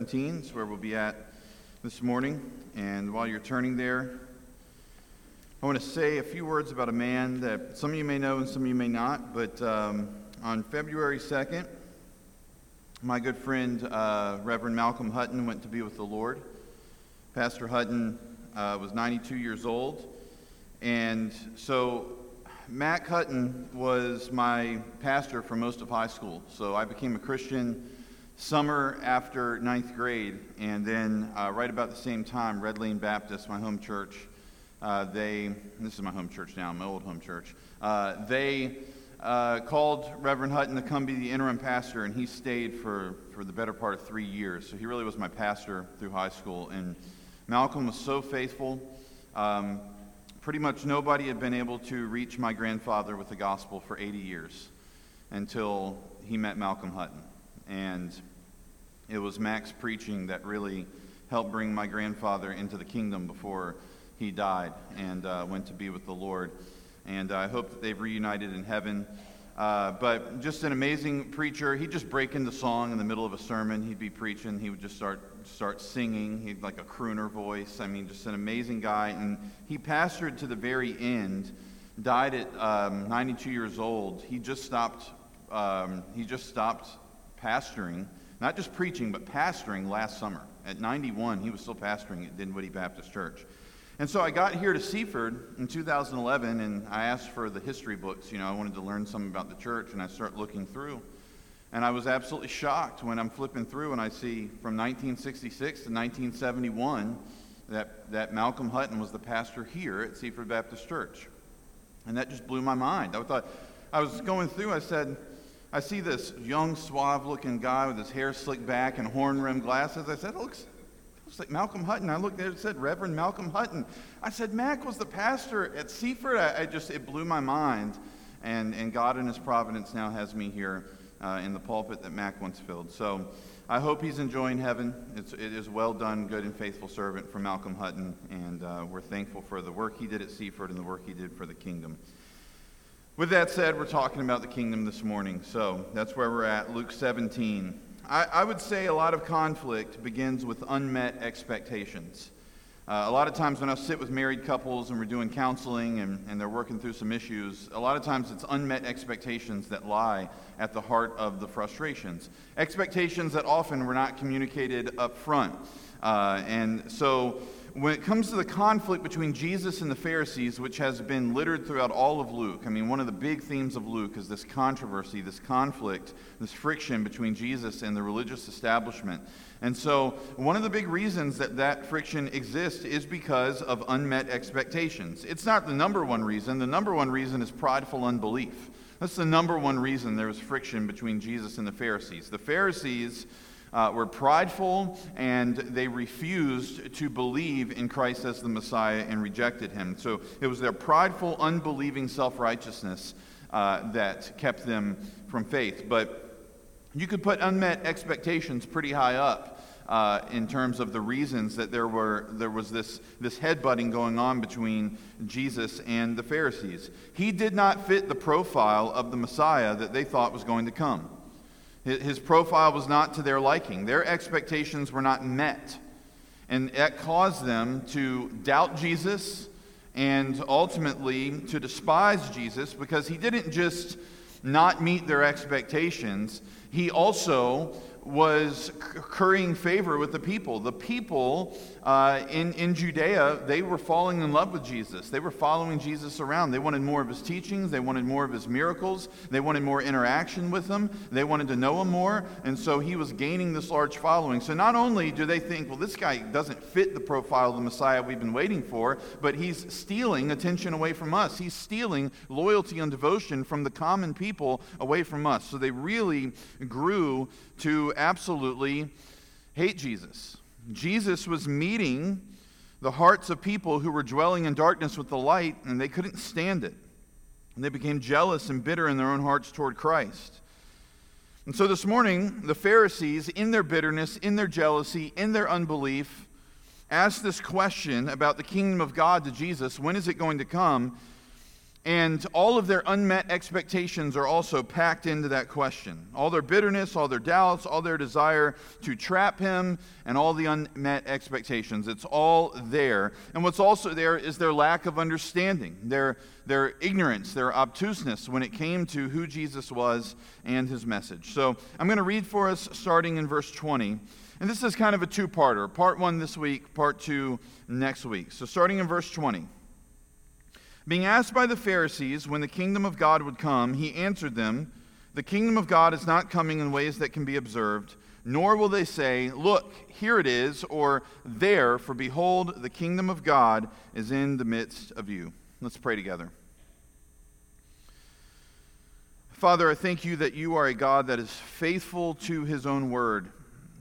17 is where we'll be at this morning. And while you're turning there, I want to say a few words about a man that some of you may know and some of you may not. But um, on February 2nd, my good friend uh, Reverend Malcolm Hutton went to be with the Lord. Pastor Hutton uh, was 92 years old. And so Mac Hutton was my pastor for most of high school. So I became a Christian summer after ninth grade, and then uh, right about the same time, Red Lane Baptist, my home church, uh, they, this is my home church now, my old home church, uh, they uh, called Reverend Hutton to come be the interim pastor, and he stayed for, for the better part of three years. So he really was my pastor through high school, and Malcolm was so faithful. Um, pretty much nobody had been able to reach my grandfather with the gospel for 80 years until he met Malcolm Hutton. And it was Mac's preaching that really helped bring my grandfather into the kingdom before he died and uh, went to be with the Lord. And I hope that they've reunited in heaven. Uh, but just an amazing preacher. He'd just break into song in the middle of a sermon. He'd be preaching. He would just start start singing. He'd like a crooner voice. I mean, just an amazing guy. And he pastored to the very end. Died at um, 92 years old. He just stopped. Um, he just stopped pastoring not just preaching, but pastoring last summer. At 91, he was still pastoring at Dinwiddie Baptist Church. And so I got here to Seaford in 2011, and I asked for the history books. You know, I wanted to learn something about the church, and I start looking through. And I was absolutely shocked when I'm flipping through and I see from 1966 to 1971 that, that Malcolm Hutton was the pastor here at Seaford Baptist Church. And that just blew my mind. I thought, I was going through, I said, I see this young, suave looking guy with his hair slicked back and horn rimmed glasses. I said, looks, looks like Malcolm Hutton. I looked there, it said Reverend Malcolm Hutton. I said, Mac was the pastor at Seaford. I, I just, it blew my mind. And, and God in his providence now has me here uh, in the pulpit that Mac once filled. So I hope he's enjoying heaven. It's, it is well done, good and faithful servant for Malcolm Hutton. And uh, we're thankful for the work he did at Seaford and the work he did for the kingdom. With that said, we're talking about the kingdom this morning. So that's where we're at, Luke 17. I, I would say a lot of conflict begins with unmet expectations. Uh, a lot of times when I sit with married couples and we're doing counseling and, and they're working through some issues, a lot of times it's unmet expectations that lie at the heart of the frustrations. Expectations that often were not communicated up front. Uh, and so when it comes to the conflict between Jesus and the Pharisees, which has been littered throughout all of Luke, I mean, one of the big themes of Luke is this controversy, this conflict, this friction between Jesus and the religious establishment. And so, one of the big reasons that that friction exists is because of unmet expectations. It's not the number one reason. The number one reason is prideful unbelief. That's the number one reason there was friction between Jesus and the Pharisees. The Pharisees uh, were prideful and they refused to believe in Christ as the Messiah and rejected him. So it was their prideful, unbelieving self righteousness uh, that kept them from faith. But you could put unmet expectations pretty high up. Uh, in terms of the reasons that there were there was this this headbutting going on between Jesus and the Pharisees. He did not fit the profile of the Messiah that they thought was going to come. His profile was not to their liking. Their expectations were not met. And that caused them to doubt Jesus and ultimately to despise Jesus because he didn't just not meet their expectations, he also was currying favor with the people. The people uh, in, in Judea, they were falling in love with Jesus. They were following Jesus around. They wanted more of his teachings, they wanted more of his miracles, they wanted more interaction with him, they wanted to know him more, and so he was gaining this large following. So not only do they think, well, this guy doesn't fit the profile of the Messiah we've been waiting for, but he's stealing attention away from us. He's stealing loyalty and devotion from the common people away from us. So they really grew to absolutely hate Jesus. Jesus was meeting the hearts of people who were dwelling in darkness with the light, and they couldn't stand it. And they became jealous and bitter in their own hearts toward Christ. And so this morning, the Pharisees, in their bitterness, in their jealousy, in their unbelief, asked this question about the kingdom of God to Jesus when is it going to come? And all of their unmet expectations are also packed into that question. All their bitterness, all their doubts, all their desire to trap him, and all the unmet expectations. It's all there. And what's also there is their lack of understanding, their, their ignorance, their obtuseness when it came to who Jesus was and his message. So I'm going to read for us starting in verse 20. And this is kind of a two parter part one this week, part two next week. So starting in verse 20. Being asked by the Pharisees when the kingdom of God would come, he answered them, The kingdom of God is not coming in ways that can be observed, nor will they say, Look, here it is, or there, for behold, the kingdom of God is in the midst of you. Let's pray together. Father, I thank you that you are a God that is faithful to his own word.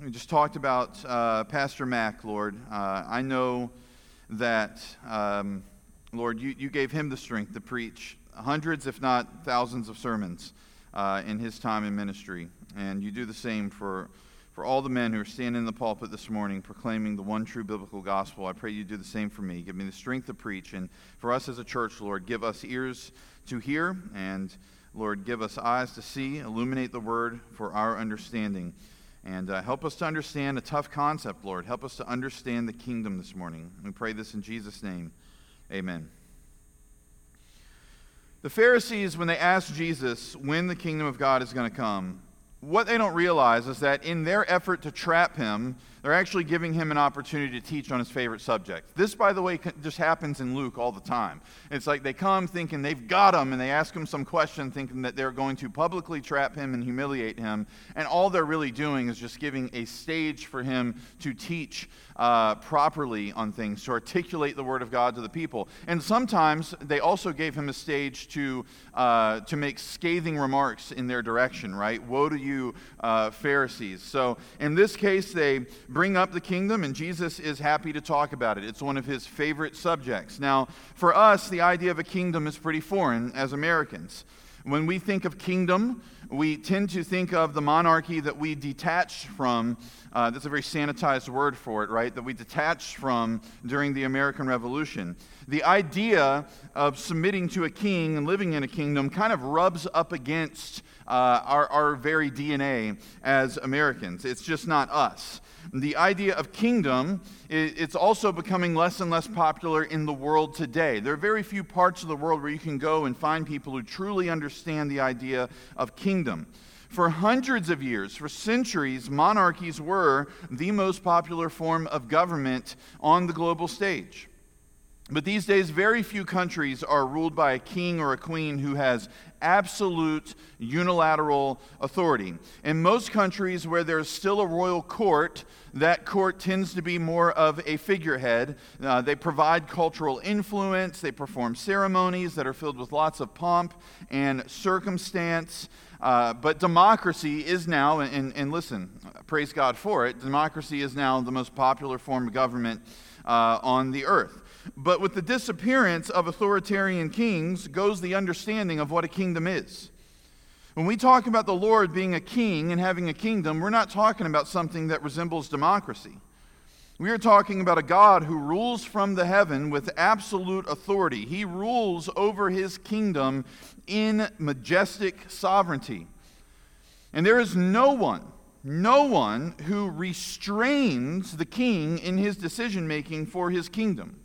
We just talked about uh, Pastor Mac, Lord. Uh, I know that. Um, Lord, you, you gave him the strength to preach hundreds, if not thousands, of sermons uh, in his time in ministry. And you do the same for, for all the men who are standing in the pulpit this morning proclaiming the one true biblical gospel. I pray you do the same for me. Give me the strength to preach. And for us as a church, Lord, give us ears to hear. And Lord, give us eyes to see. Illuminate the word for our understanding. And uh, help us to understand a tough concept, Lord. Help us to understand the kingdom this morning. We pray this in Jesus' name. Amen. The Pharisees, when they asked Jesus when the kingdom of God is going to come, what they don't realize is that in their effort to trap him, they're actually giving him an opportunity to teach on his favorite subject. This, by the way, just happens in Luke all the time. It's like they come thinking they've got him, and they ask him some question thinking that they're going to publicly trap him and humiliate him. And all they're really doing is just giving a stage for him to teach uh, properly on things, to articulate the word of God to the people. And sometimes they also gave him a stage to, uh, to make scathing remarks in their direction, right? Woe to you, uh, Pharisees. So in this case, they bring up the kingdom, and Jesus is happy to talk about it. It's one of his favorite subjects. Now, for us, the idea of a kingdom is pretty foreign as Americans. When we think of kingdom, we tend to think of the monarchy that we detach from. Uh, that's a very sanitized word for it, right? That we detach from during the American Revolution. The idea of submitting to a king and living in a kingdom kind of rubs up against uh, our, our very DNA as Americans. It's just not us. The idea of kingdom, it's also becoming less and less popular in the world today. There are very few parts of the world where you can go and find people who truly understand the idea of kingdom. For hundreds of years, for centuries, monarchies were the most popular form of government on the global stage. But these days, very few countries are ruled by a king or a queen who has absolute unilateral authority. In most countries where there's still a royal court, that court tends to be more of a figurehead. Uh, they provide cultural influence, they perform ceremonies that are filled with lots of pomp and circumstance. Uh, but democracy is now, and, and, listen, praise God for it, democracy is now the most popular form of government uh, on the earth. But with the disappearance of authoritarian kings goes the understanding of what a kingdom is. When we talk about the Lord being a king and having a kingdom, we're not talking about something that resembles democracy. We are talking about a God who rules from the heaven with absolute authority. He rules over his kingdom in majestic sovereignty. And there is no one, no one who restrains the king in his decision making for his kingdom.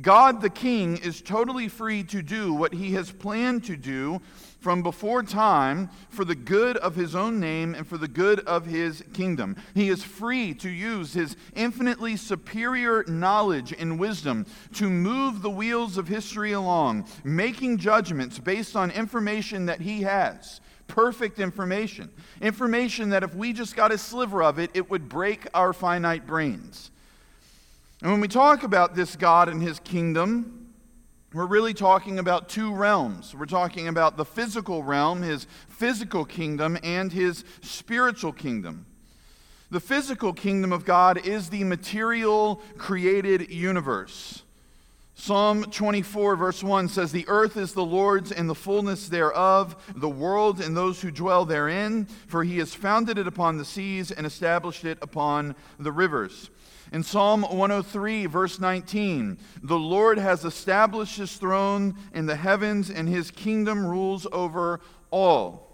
God the King is totally free to do what he has planned to do from before time for the good of his own name and for the good of his kingdom. He is free to use his infinitely superior knowledge and wisdom to move the wheels of history along, making judgments based on information that he has. Perfect information. Information that if we just got a sliver of it, it would break our finite brains. And when we talk about this God and his kingdom, we're really talking about two realms. We're talking about the physical realm, his physical kingdom, and his spiritual kingdom. The physical kingdom of God is the material created universe. Psalm 24, verse 1 says, The earth is the Lord's and the fullness thereof, the world and those who dwell therein, for he has founded it upon the seas and established it upon the rivers. In Psalm 103, verse 19, the Lord has established his throne in the heavens, and his kingdom rules over all.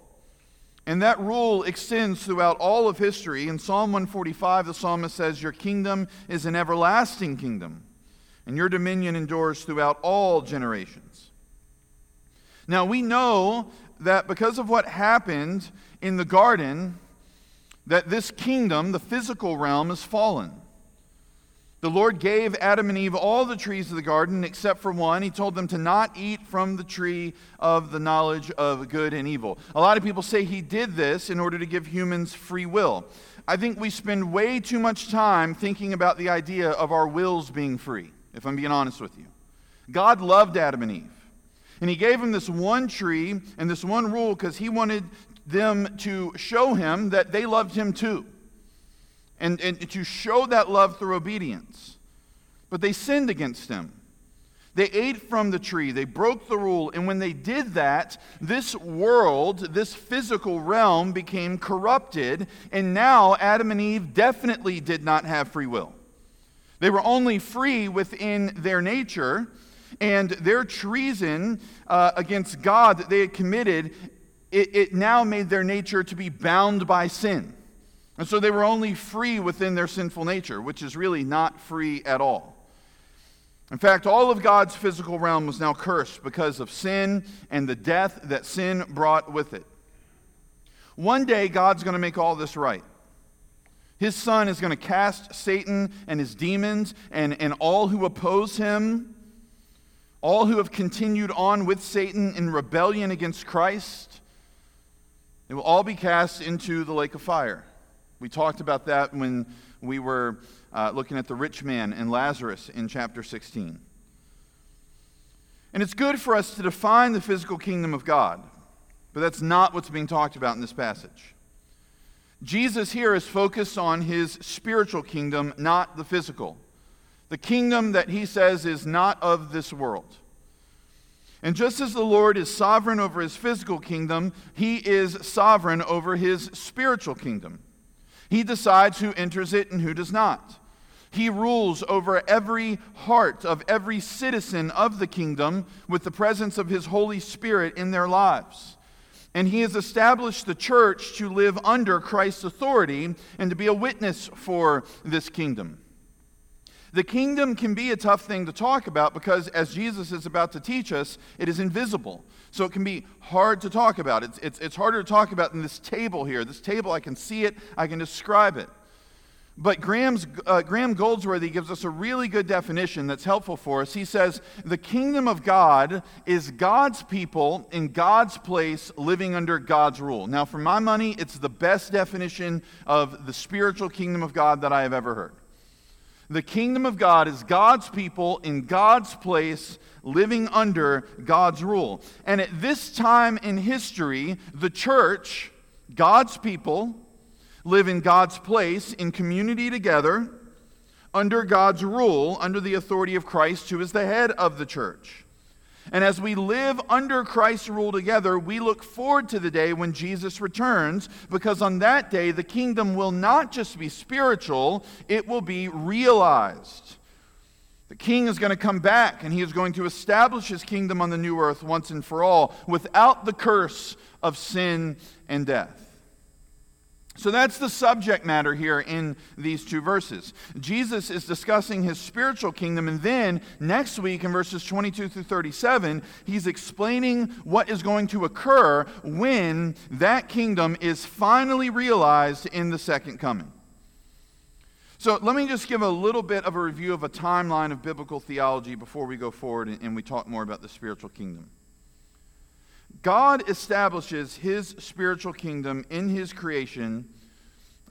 And that rule extends throughout all of history. In Psalm 145, the psalmist says, Your kingdom is an everlasting kingdom, and your dominion endures throughout all generations. Now, we know that because of what happened in the garden, that this kingdom, the physical realm, is fallen. The Lord gave Adam and Eve all the trees of the garden except for one. He told them to not eat from the tree of the knowledge of good and evil. A lot of people say he did this in order to give humans free will. I think we spend way too much time thinking about the idea of our wills being free, if I'm being honest with you. God loved Adam and Eve. And he gave them this one tree and this one rule because he wanted them to show him that they loved him too and, and to show that love through obedience. But they sinned against him. They ate from the tree, they broke the rule, and when they did that, this world, this physical realm, became corrupted, and now Adam and Eve definitely did not have free will. They were only free within their nature, and their treason uh, against God that they had committed, it, it now made their nature to be bound by sin. And so they were only free within their sinful nature, which is really not free at all. In fact, all of God's physical realm was now cursed because of sin and the death that sin brought with it. One day, God's going to make all this right. His son is going to cast Satan and his demons and, and all who oppose him, all who have continued on with Satan in rebellion against Christ. They will all be cast into the lake of fire. We talked about that when we were uh, looking at the rich man and Lazarus in chapter 16. And it's good for us to define the physical kingdom of God, but that's not what's being talked about in this passage. Jesus here is focused on his spiritual kingdom, not the physical. The kingdom that he says is not of this world. And just as the Lord is sovereign over his physical kingdom, he is sovereign over his spiritual kingdom. He decides who enters it and who does not. He rules over every heart of every citizen of the kingdom with the presence of His Holy Spirit in their lives. And He has established the church to live under Christ's authority and to be a witness for this kingdom. The kingdom can be a tough thing to talk about because, as Jesus is about to teach us, it is invisible. So it can be hard to talk about. It's, it's, it's harder to talk about than this table here. This table, I can see it, I can describe it. But Graham's, uh, Graham Goldsworthy gives us a really good definition that's helpful for us. He says, The kingdom of God is God's people in God's place living under God's rule. Now, for my money, it's the best definition of the spiritual kingdom of God that I have ever heard. The kingdom of God is God's people in God's place living under God's rule. And at this time in history, the church, God's people, live in God's place in community together under God's rule, under the authority of Christ, who is the head of the church. And as we live under Christ's rule together, we look forward to the day when Jesus returns, because on that day, the kingdom will not just be spiritual, it will be realized. The king is going to come back, and he is going to establish his kingdom on the new earth once and for all, without the curse of sin and death. So that's the subject matter here in these two verses. Jesus is discussing his spiritual kingdom, and then next week in verses 22 through 37, he's explaining what is going to occur when that kingdom is finally realized in the second coming. So let me just give a little bit of a review of a timeline of biblical theology before we go forward and we talk more about the spiritual kingdom. God establishes his spiritual kingdom in his creation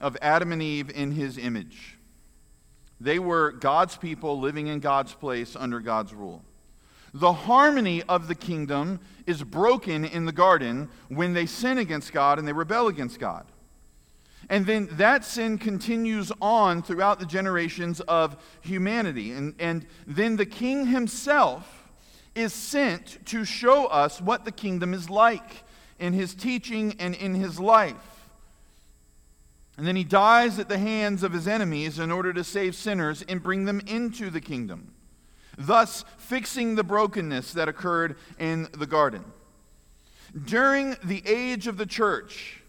of Adam and Eve in his image. They were God's people living in God's place under God's rule. The harmony of the kingdom is broken in the garden when they sin against God and they rebel against God. And then that sin continues on throughout the generations of humanity. And, and then the king himself is sent to show us what the kingdom is like in his teaching and in his life. And then he dies at the hands of his enemies in order to save sinners and bring them into the kingdom, thus fixing the brokenness that occurred in the garden. During the age of the church,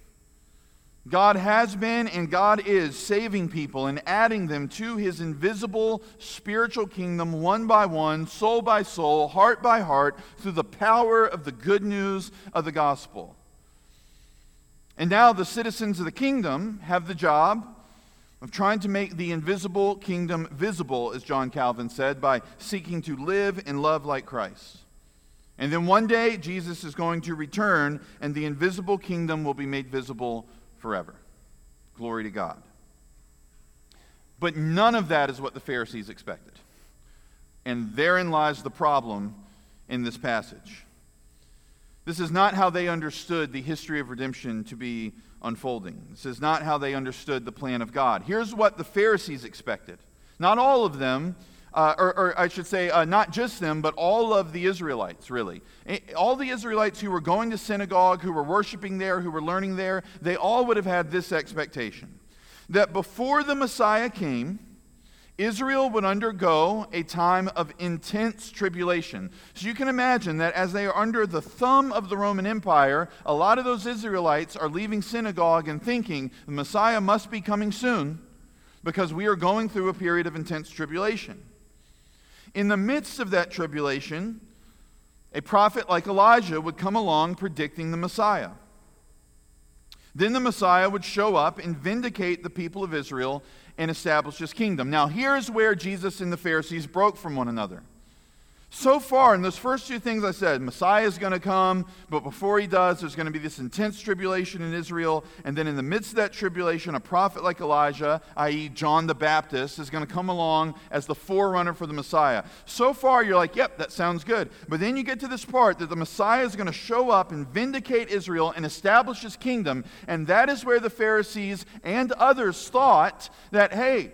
God has been and God is saving people and adding them to his invisible spiritual kingdom one by one, soul by soul, heart by heart, through the power of the good news of the gospel. And now the citizens of the kingdom have the job of trying to make the invisible kingdom visible, as John Calvin said, by seeking to live and love like Christ. And then one day, Jesus is going to return, and the invisible kingdom will be made visible forever. Glory to God. But none of that is what the Pharisees expected. And therein lies the problem in this passage. This is not how they understood the history of redemption to be unfolding. This is not how they understood the plan of God. Here's what the Pharisees expected. Not all of them, uh, or, or, I should say, uh, not just them, but all of the Israelites, really. All the Israelites who were going to synagogue, who were worshiping there, who were learning there, they all would have had this expectation that before the Messiah came, Israel would undergo a time of intense tribulation. So you can imagine that as they are under the thumb of the Roman Empire, a lot of those Israelites are leaving synagogue and thinking the Messiah must be coming soon because we are going through a period of intense tribulation. In the midst of that tribulation, a prophet like Elijah would come along predicting the Messiah. Then the Messiah would show up and vindicate the people of Israel and establish his kingdom. Now, here's where Jesus and the Pharisees broke from one another. So far, in those first two things I said, Messiah is going to come, but before he does, there's going to be this intense tribulation in Israel. And then in the midst of that tribulation, a prophet like Elijah, i.e., John the Baptist, is going to come along as the forerunner for the Messiah. So far, you're like, yep, that sounds good. But then you get to this part that the Messiah is going to show up and vindicate Israel and establish his kingdom. And that is where the Pharisees and others thought that, hey,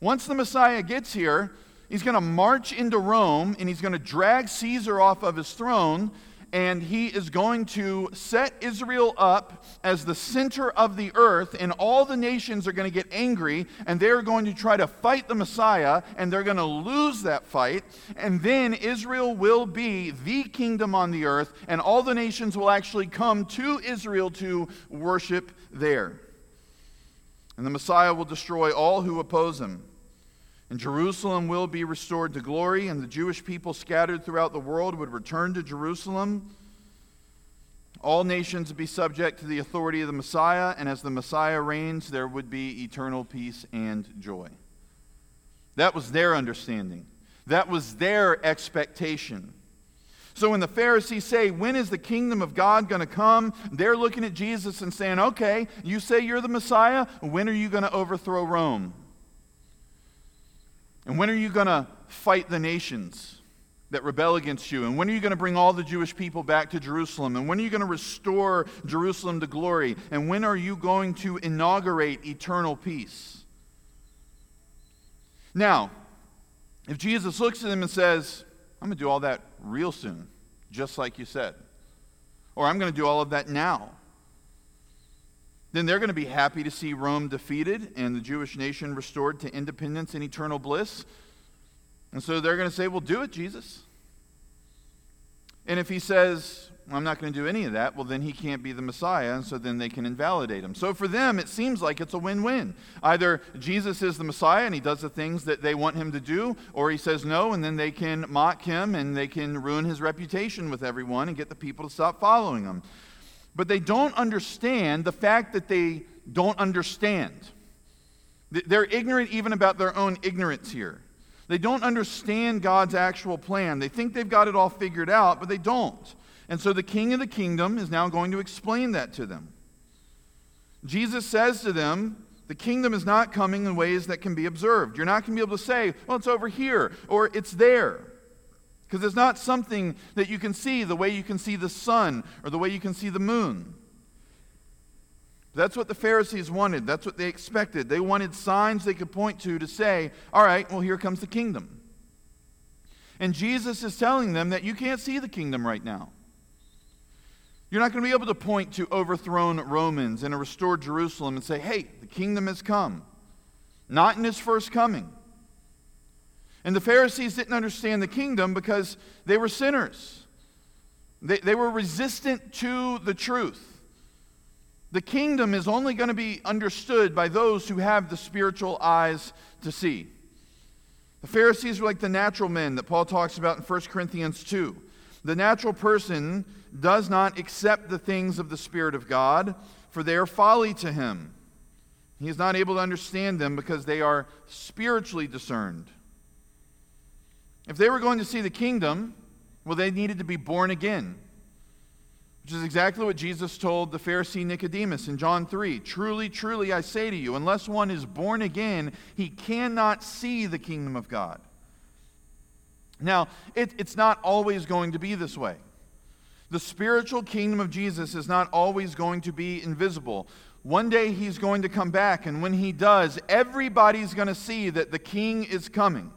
once the Messiah gets here, He's going to march into Rome and he's going to drag Caesar off of his throne and he is going to set Israel up as the center of the earth, and all the nations are going to get angry, and they're going to try to fight the Messiah, and they're going to lose that fight. And then Israel will be the kingdom on the earth, and all the nations will actually come to Israel to worship there. And the Messiah will destroy all who oppose him. And Jerusalem will be restored to glory, and the Jewish people scattered throughout the world would return to Jerusalem. All nations would be subject to the authority of the Messiah, and as the Messiah reigns, there would be eternal peace and joy. That was their understanding, that was their expectation. So when the Pharisees say, When is the kingdom of God going to come? They're looking at Jesus and saying, Okay, you say you're the Messiah. When are you going to overthrow Rome? And when are you going to fight the nations that rebel against you? And when are you going to bring all the Jewish people back to Jerusalem? And when are you going to restore Jerusalem to glory? And when are you going to inaugurate eternal peace? Now, if Jesus looks at them and says, I'm going to do all that real soon, just like you said, or I'm going to do all of that now, then they're going to be happy to see Rome defeated and the Jewish nation restored to independence and eternal bliss. And so they're going to say, Well, do it, Jesus. And if he says, I'm not going to do any of that, well, then he can't be the Messiah, and so then they can invalidate him. So for them, it seems like it's a win win. Either Jesus is the Messiah and he does the things that they want him to do, or he says no, and then they can mock him and they can ruin his reputation with everyone and get the people to stop following him but they don't understand the fact that they don't understand. They're ignorant even about their own ignorance here. They don't understand God's actual plan. They think they've got it all figured out, but they don't. And so the king of the kingdom is now going to explain that to them. Jesus says to them, the kingdom is not coming in ways that can be observed. You're not going to be able to say, well, it's over here or it's there. Because it's not something that you can see the way you can see the sun or the way you can see the moon. That's what the Pharisees wanted. That's what they expected. They wanted signs they could point to to say, all right, well, here comes the kingdom. And Jesus is telling them that you can't see the kingdom right now. You're not going to be able to point to overthrown Romans and a restored Jerusalem and say, hey, the kingdom has come. Not in his first coming. And the Pharisees didn't understand the kingdom because they were sinners. They, they were resistant to the truth. The kingdom is only going to be understood by those who have the spiritual eyes to see. The Pharisees were like the natural men that Paul talks about in 1 Corinthians 2. The natural person does not accept the things of the Spirit of God, for they are folly to him. He is not able to understand them because they are spiritually discerned. If they were going to see the kingdom, well, they needed to be born again, which is exactly what Jesus told the Pharisee Nicodemus in John 3. Truly, truly, I say to you, unless one is born again, he cannot see the kingdom of God. Now, it, it's not always going to be this way. The spiritual kingdom of Jesus is not always going to be invisible. One day he's going to come back, and when he does, everybody's going to see that the king is coming.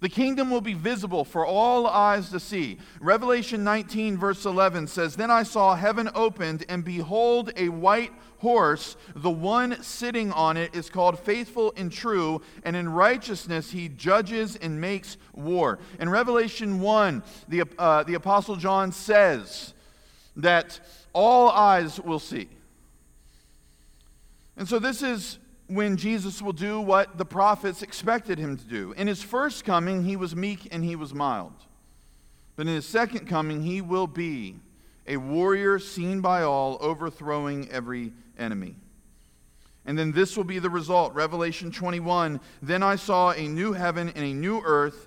The kingdom will be visible for all eyes to see. Revelation 19, verse 11 says, Then I saw heaven opened, and behold, a white horse. The one sitting on it is called faithful and true, and in righteousness he judges and makes war. In Revelation 1, the, uh, the Apostle John says that all eyes will see. And so this is when Jesus will do what the prophets expected him to do. In his first coming, he was meek and he was mild. But in his second coming, he will be a warrior seen by all, overthrowing every enemy. And then this will be the result. Revelation 21 Then I saw a new heaven and a new earth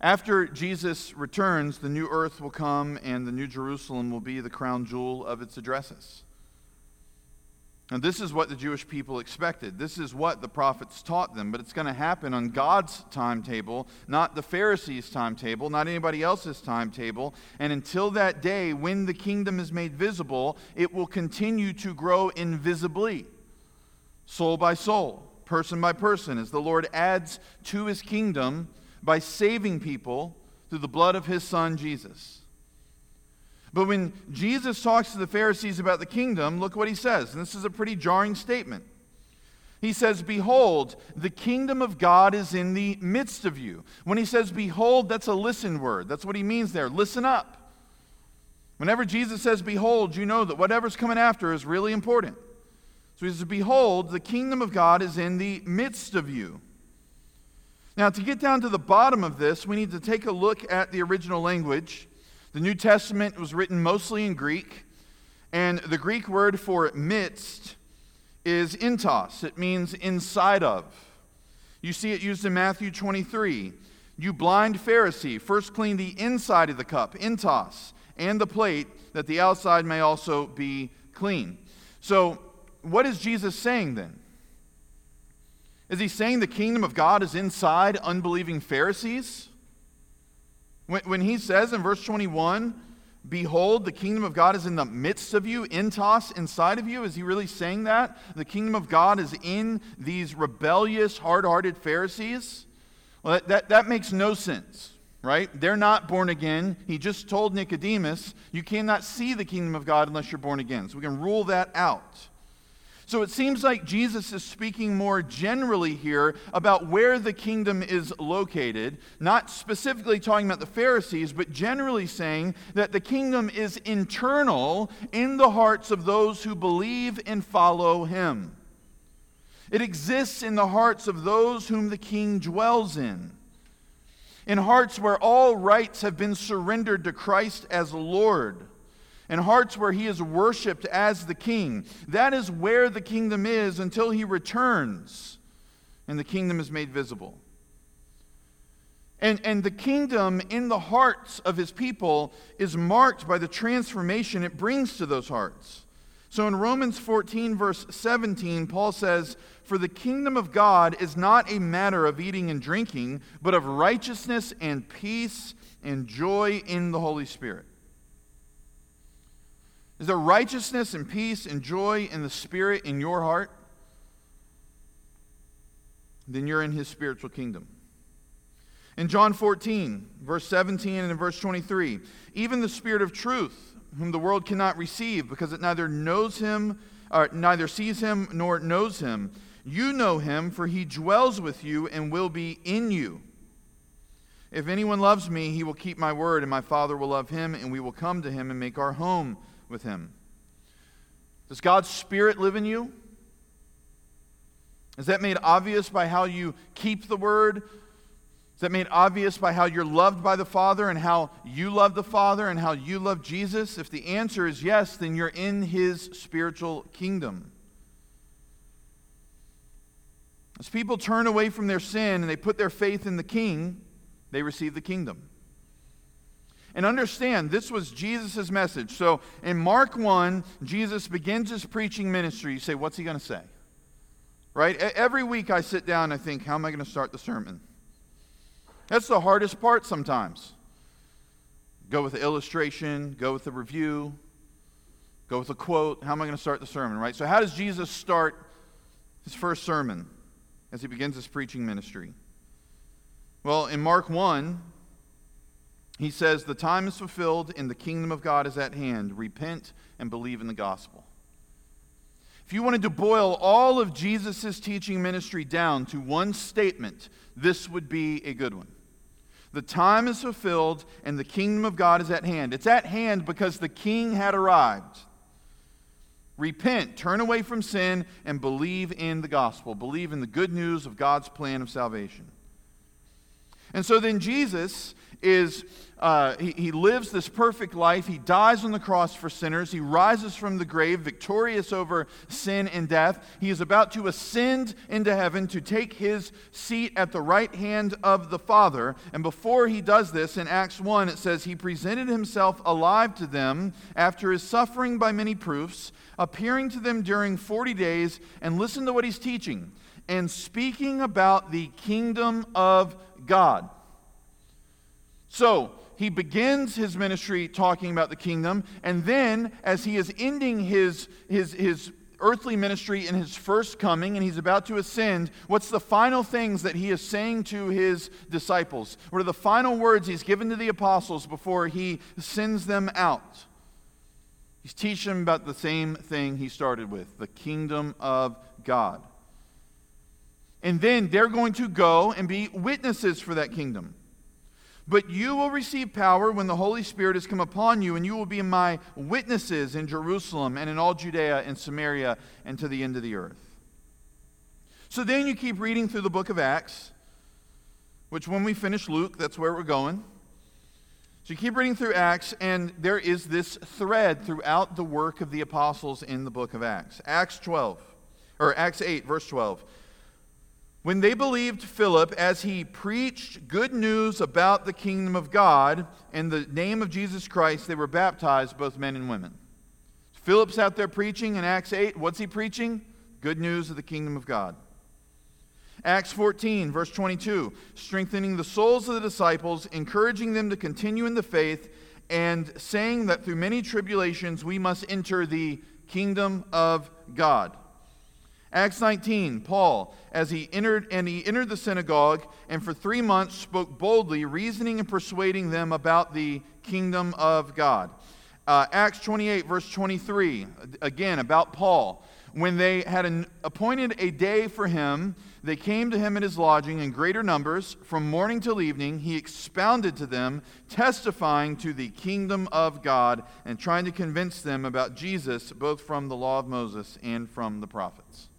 After Jesus returns, the new earth will come and the new Jerusalem will be the crown jewel of its addresses. And this is what the Jewish people expected. This is what the prophets taught them, but it's going to happen on God's timetable, not the Pharisees' timetable, not anybody else's timetable. And until that day, when the kingdom is made visible, it will continue to grow invisibly, soul by soul, person by person, as the Lord adds to his kingdom by saving people through the blood of his son, Jesus. But when Jesus talks to the Pharisees about the kingdom, look what he says. And this is a pretty jarring statement. He says, Behold, the kingdom of God is in the midst of you. When he says, Behold, that's a listen word. That's what he means there. Listen up. Whenever Jesus says, Behold, you know that whatever's coming after is really important. So he says, Behold, the kingdom of God is in the midst of you. Now, to get down to the bottom of this, we need to take a look at the original language. The New Testament was written mostly in Greek, and the Greek word for midst is entos, It means inside of. You see it used in Matthew 23. You blind Pharisee, first clean the inside of the cup, entos, and the plate, that the outside may also be clean. So, what is Jesus saying then? Is he saying the kingdom of God is inside unbelieving Pharisees? When, when he says in verse 21, Behold, the kingdom of God is in the midst of you, entos, inside of you. Is he really saying that? The kingdom of God is in these rebellious, hard hearted Pharisees? Well, that, that, that, makes no sense, right? They're not born again. He just told Nicodemus, You cannot see the kingdom of God unless you're born again. So we can rule that out. So it seems like Jesus is speaking more generally here about where the kingdom is located, not specifically talking about the Pharisees, but generally saying that the kingdom is internal in the hearts of those who believe and follow him. It exists in the hearts of those whom the king dwells in. In hearts where all rights have been surrendered to Christ as Lord and hearts where he is worshiped as the king. That is where the kingdom is until he returns and the kingdom is made visible. And, and the kingdom in the hearts of his people is marked by the transformation it brings to those hearts. So in Romans 14, verse 17, Paul says, For the kingdom of God is not a matter of eating and drinking, but of righteousness and peace and joy in the Holy Spirit. Is there righteousness and peace and joy in the Spirit in your heart? Then you're in his spiritual kingdom. In John 14, verse 17 and in verse 23, even the Spirit of truth, whom the world cannot receive because it neither knows him, or neither sees him nor knows him. You know him, for he dwells with you and will be in you. If anyone loves me, he will keep my word, and my Father will love him, and we will come to him and make our home with him. Does God's Spirit live in you? Is that made obvious by how you keep the word? Is that made obvious by how you're loved by the Father and how you love the Father and how you love Jesus? If the answer is yes, then you're in his spiritual kingdom. As people turn away from their sin and they put their faith in the King, they receive the kingdom. And understand, this was Jesus' message. So in Mark 1, Jesus begins his preaching ministry. You say, what's he going to say? Right? Every week I sit down and I think, how am I going to start the sermon? That's the hardest part sometimes. Go with the illustration, go with the review, go with a quote. How am I going to start the sermon, right? So, how does Jesus start his first sermon as he begins his preaching ministry? Well, in Mark 1, he says, The time is fulfilled and the kingdom of God is at hand. Repent and believe in the gospel. If you wanted to boil all of Jesus' teaching ministry down to one statement, this would be a good one. The time is fulfilled and the kingdom of God is at hand. It's at hand because the king had arrived. Repent, turn away from sin, and believe in the gospel. Believe in the good news of God's plan of salvation. And so then Jesus is uh, he, he lives this perfect life. He dies on the cross for sinners. He rises from the grave, victorious over sin and death. He is about to ascend into heaven to take his seat at the right hand of the Father. And before he does this, in Acts 1, it says, He presented himself alive to them after his suffering by many proofs, appearing to them during 40 days. And listen to what he's teaching and speaking about the kingdom of God. So, he begins his ministry talking about the kingdom, and then as he is ending his, his, his earthly ministry in his first coming and he's about to ascend, what's the final things that he is saying to his disciples? What are the final words he's given to the apostles before he sends them out? He's teaching them about the same thing he started with the kingdom of God. And then they're going to go and be witnesses for that kingdom. But you will receive power when the Holy Spirit has come upon you, and you will be my witnesses in Jerusalem and in all Judea and Samaria and to the end of the earth. So then you keep reading through the book of Acts, which when we finish Luke, that's where we're going. So you keep reading through Acts, and there is this thread throughout the work of the apostles in the book of Acts. Acts 12, or Acts 8, verse 12. When they believed Philip as he preached good news about the kingdom of God in the name of Jesus Christ, they were baptized, both men and women. Philip's out there preaching in Acts 8. What's he preaching? Good news of the kingdom of God. Acts 14, verse 22, strengthening the souls of the disciples, encouraging them to continue in the faith, and saying that through many tribulations we must enter the kingdom of God. Acts 19, Paul, as he entered and he entered the synagogue and for 3 months spoke boldly, reasoning and persuading them about the kingdom of God. Uh, Acts 28 verse 23, again about Paul. When they had an, appointed a day for him, they came to him at his lodging in greater numbers. From morning till evening, he expounded to them, testifying to the kingdom of God and trying to convince them about Jesus, both from the law of Moses and from the prophets.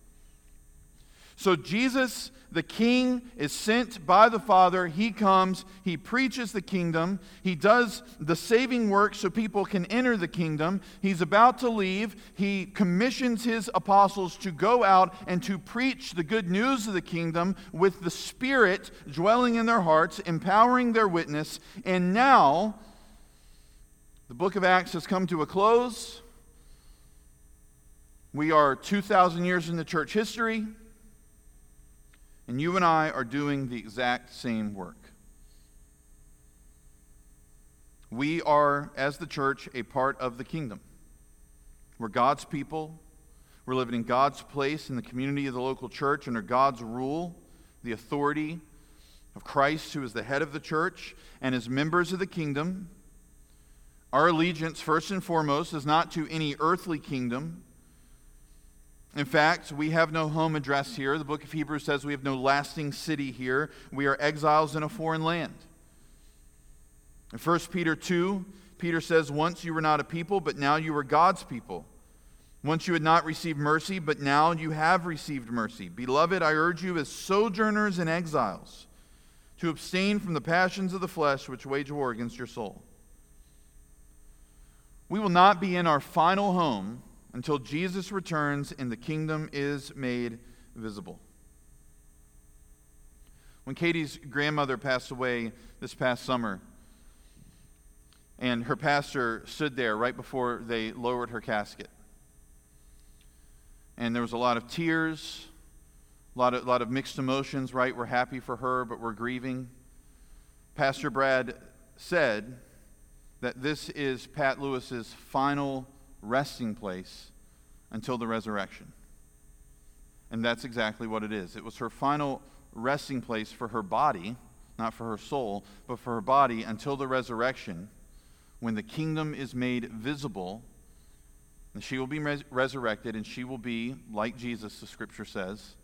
So Jesus, the King, is sent by the Father. He comes, he preaches the kingdom, he does the saving work so people can enter the kingdom. He's about to leave. He commissions his apostles to go out and to preach the good news of the kingdom with the Spirit dwelling in their hearts, empowering their witness. And now, the book of Acts has come to a close. We are 2,000 years into church history, and you and I are doing the exact same work. We are, as the church, a part of the kingdom. We're God's people. We're living in God's place in the community of the local church under God's rule, the authority of Christ, who is the head of the church, and as members of the kingdom. Our allegiance, first and foremost, is not to any earthly kingdom. In fact, we have no home address here. The book of Hebrews says we have no lasting city here. We are exiles in a foreign land. In 1 Peter 2, Peter says, Once you were not a people, but now you are God's people. Once you had not received mercy, but now you have received mercy. Beloved, I urge you as sojourners and exiles to abstain from the passions of the flesh which wage war against your soul. We will not be in our final home until Jesus returns and the kingdom is made visible. When Katie's grandmother passed away this past summer, and her pastor stood there right before they lowered her casket. And there was a lot of tears, a lot of, lot of mixed emotions, right? We're happy for her, but we're grieving. Pastor Brad said that this is Pat Lewis's final resting place until the resurrection. And that's exactly what it is. It was her final resting place for her body, not for her soul, but for her body until the resurrection when the kingdom is made visible, and she will be res- resurrected, and she will be like Jesus, the scripture says,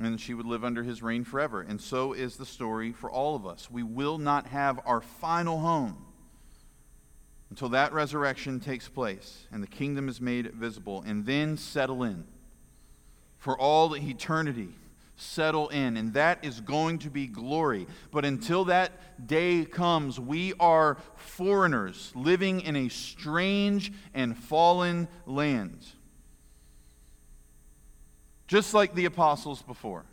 and she would live under his reign forever. And so is the story for all of us. We will not have our final home until that resurrection takes place and the kingdom is made visible, and then settle in for all eternity settle in, and that is going to be glory. But until that day comes, we are foreigners living in a strange and fallen land. Just like the apostles before.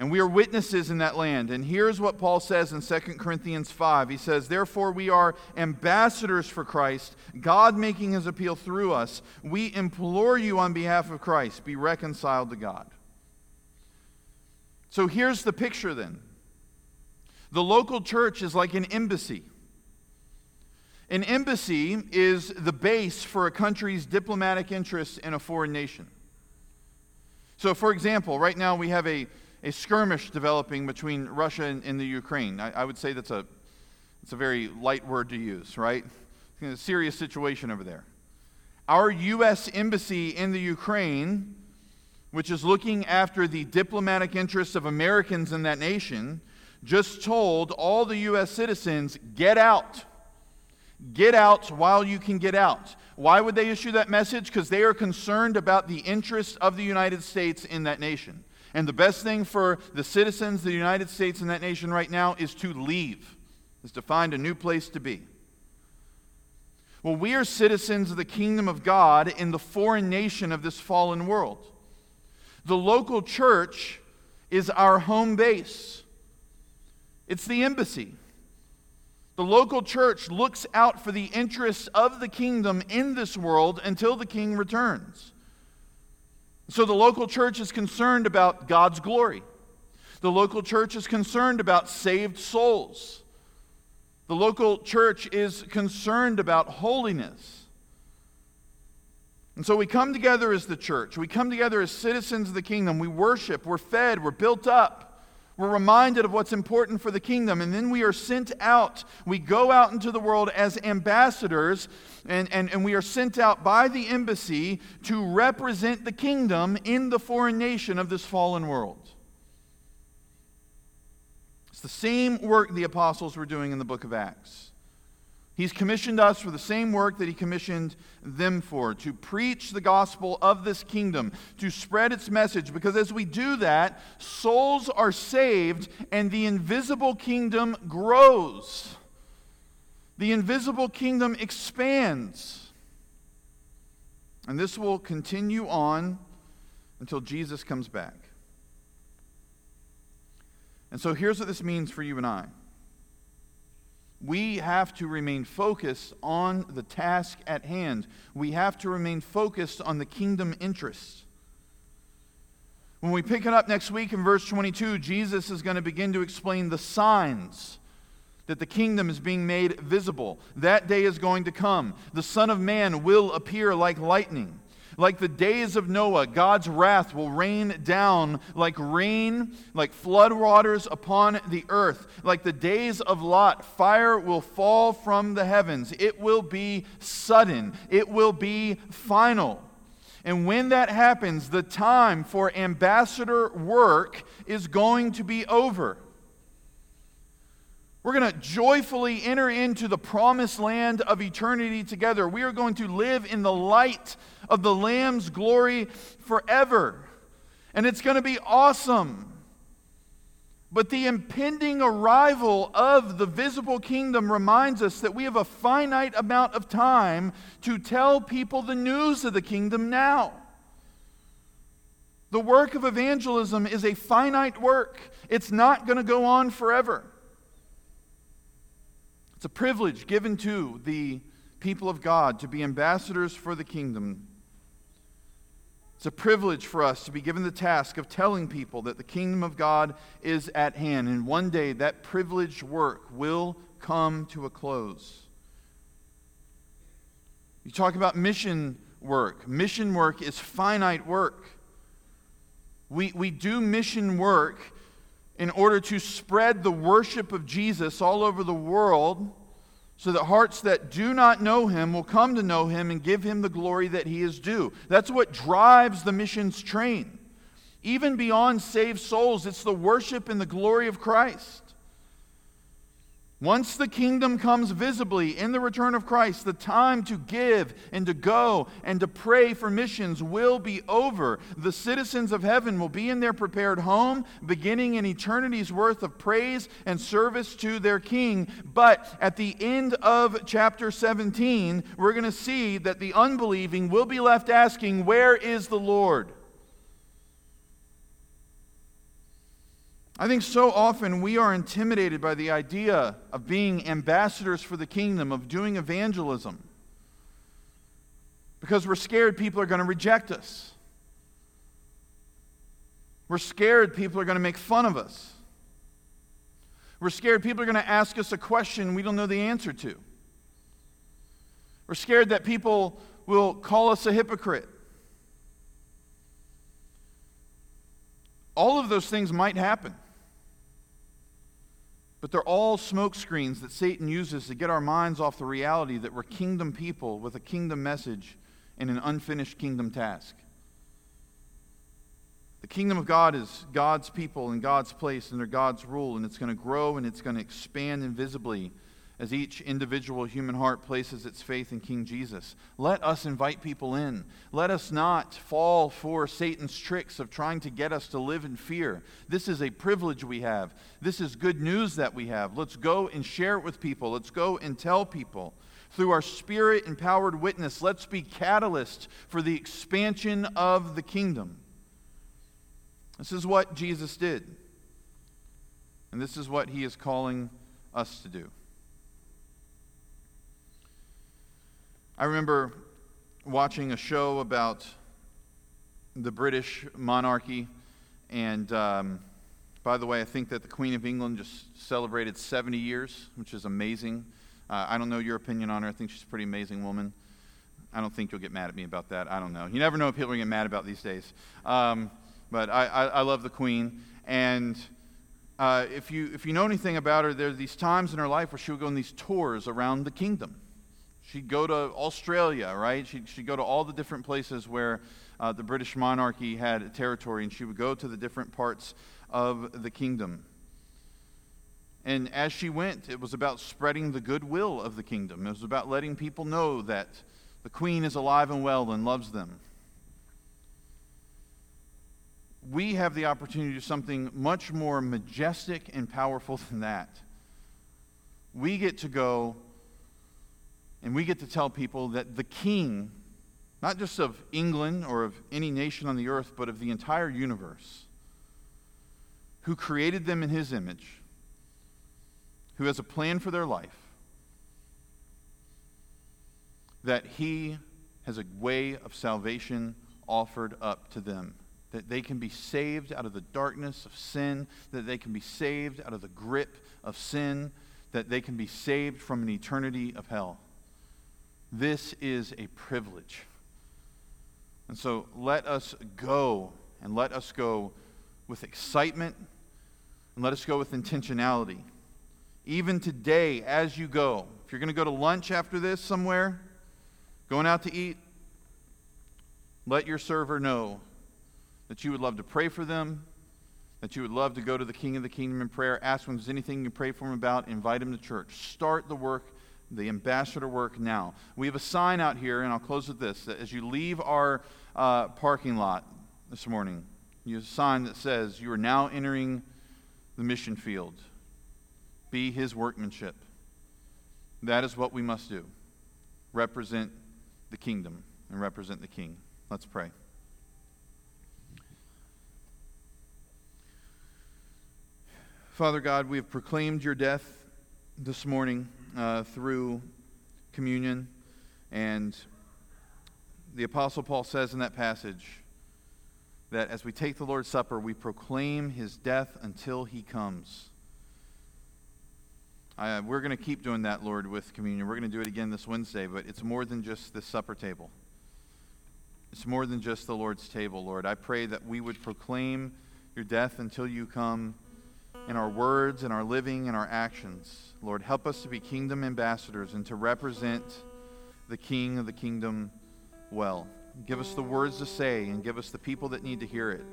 And we are witnesses in that land. And here's what Paul says in 2 Corinthians 5. He says, Therefore, we are ambassadors for Christ, God making his appeal through us. We implore you on behalf of Christ, be reconciled to God. So here's the picture then the local church is like an embassy. An embassy is the base for a country's diplomatic interests in a foreign nation. So, for example, right now we have a, a skirmish developing between Russia and, and the Ukraine. I, I, would say that's a, it's a very light word to use, right? a serious situation over there. Our U.S. embassy in the Ukraine which is looking after the diplomatic interests of Americans in that nation, just told all the U.S. citizens, get out. Get out while you can get out. Why would they issue that message? Because they are concerned about the interests of the United States in that nation. And the best thing for the citizens of the United States and that nation right now is to leave, is to find a new place to be. Well, we are citizens of the kingdom of God in the foreign nation of this fallen world. The local church is our home base, it's the embassy. The local church looks out for the interests of the kingdom in this world until the king returns. So the local church is concerned about God's glory. The local church is concerned about saved souls. The local church is concerned about holiness. And so we come together as the church. We come together as citizens of the kingdom. We worship, we're fed, we're built up. We're reminded of what's important for the kingdom. And then we are sent out. We go out into the world as ambassadors, and, and, and we are sent out by the embassy to represent the kingdom in the foreign nation of this fallen world. It's the same work the apostles were doing in the book of Acts. He's commissioned us for the same work that he commissioned them for to preach the gospel of this kingdom, to spread its message, because as we do that, souls are saved and the invisible kingdom grows. The invisible kingdom expands. And this will continue on until Jesus comes back. And so here's what this means for you and I. We have to remain focused on the task at hand. We have to remain focused on the kingdom interests. When we pick it up next week in verse 22, Jesus is going to begin to explain the signs that the kingdom is being made visible. That day is going to come. The Son of Man will appear like lightning. Like the days of Noah, God's wrath will rain down like rain, like flood waters upon the earth. Like the days of Lot, fire will fall from the heavens. It will be sudden, it will be final. And when that happens, the time for ambassador work is going to be over. We're going to joyfully enter into the promised land of eternity together. We are going to live in the light of the Lamb's glory forever. And it's going to be awesome. But the impending arrival of the visible kingdom reminds us that we have a finite amount of time to tell people the news of the kingdom now. The work of evangelism is a finite work, it's not going to go on forever. It's a privilege given to the people of God to be ambassadors for the kingdom. It's a privilege for us to be given the task of telling people that the kingdom of God is at hand. And one day that privileged work will come to a close. You talk about mission work. Mission work is finite work. We, we do mission work in order to spread the worship of Jesus all over the world so that hearts that do not know him will come to know him and give him the glory that he is due. That's what drives the missions train. Even beyond saved souls, it's the worship and the glory of Christ. Once the kingdom comes visibly in the return of Christ, the time to give and to go and to pray for missions will be over. The citizens of heaven will be in their prepared home, beginning an eternity's worth of praise and service to their king. But at the end of chapter 17, we're going to see that the unbelieving will be left asking, Where is the Lord? I think so often we are intimidated by the idea of being ambassadors for the kingdom, of doing evangelism, because we're scared people are going to reject us. We're scared people are going to make fun of us. We're scared people are going to ask us a question we don't know the answer to. We're scared that people will call us a hypocrite. All of those things might happen. But they're all smokescreens that Satan uses to get our minds off the reality that we're kingdom people with a kingdom message and an unfinished kingdom task. The kingdom of God is God's people in God's place under God's rule, and it's going to grow and it's going to expand invisibly as each individual human heart places its faith in King Jesus. Let us invite people in. Let us not fall for Satan's tricks of trying to get us to live in fear. This is a privilege we have. This is good news that we have. Let's go and share it with people. Let's go and tell people. Through our spirit empowered witness, let's be catalysts for the expansion of the kingdom. This is what Jesus did. And this is what he is calling us to do. I remember watching a show about the British monarchy, and um, by the way, I think that the Queen of England just celebrated 70 years, which is amazing. Uh, I don't know your opinion on her. I think she's a pretty amazing woman. I don't think you'll get mad at me about that. I don't know. You never know what people are get mad about these days. Um, but I, I, I, love the Queen. And uh, if, you, if you know anything about her, there are these times in her life where she would go on these tours around the kingdom. She'd go to Australia, right? She'd, she'd go to all the different places where uh, the British monarchy had territory, and she would go to the different parts of the kingdom. And as she went, it was about spreading the goodwill of the kingdom. It was about letting people know that the queen is alive and well and loves them. We have the opportunity to do something much more majestic and powerful than that. We get to go and we get to tell people that the king, not just of England or of any nation on the earth, but of the entire universe, who created them in his image, who has a plan for their life, that He has a way of salvation offered up to them. That they can be saved out of the darkness of sin, that they can be saved out of the grip of sin, that they can be saved from an eternity of hell. This is a privilege. And so let us go, and let us go with excitement, and let us go with intentionality. Even today, as you go, if you're going to go to lunch after this somewhere, going out to eat, let your server know that you would love to pray for them, that you would love to go to the King of the Kingdom in prayer. Ask him if there's anything you pray for him about. Invite him to church. Start the work, the ambassador work now. We have a sign out here, and I'll close with this. That as you leave our uh, parking lot this morning, you have a sign that says, You are now entering the mission field. Be his workmanship. That is what we must do represent the kingdom and represent the king. Let's pray. Father God, we have proclaimed your death this morning uh, through communion. And the Apostle Paul says in that passage that as we take the Lord's Supper, we proclaim his death until he comes. I, we're going to keep doing that, Lord, with communion. We're going to do it again this Wednesday, but it's more than just the supper table. It's more than just the Lord's table, Lord. I pray that we would proclaim your death until you come in our words, in our living, in our actions. Lord, help us to be kingdom ambassadors and to represent the King of the kingdom well. Give us the words to say and give us the people that need to hear it.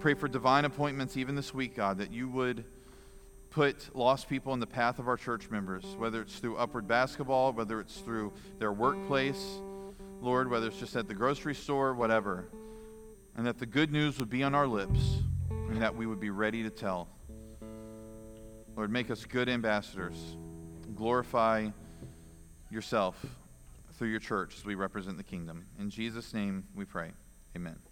Pray for divine appointments even this week, God, that you would put lost people in the path of our church members, whether it's through upward basketball, whether it's through their workplace, Lord, whether it's just at the grocery store, whatever. And that the good news would be on our lips and that we would be ready to tell. Lord, make us good ambassadors. Glorify yourself through your church as we represent the kingdom. In Jesus' name we pray. Amen.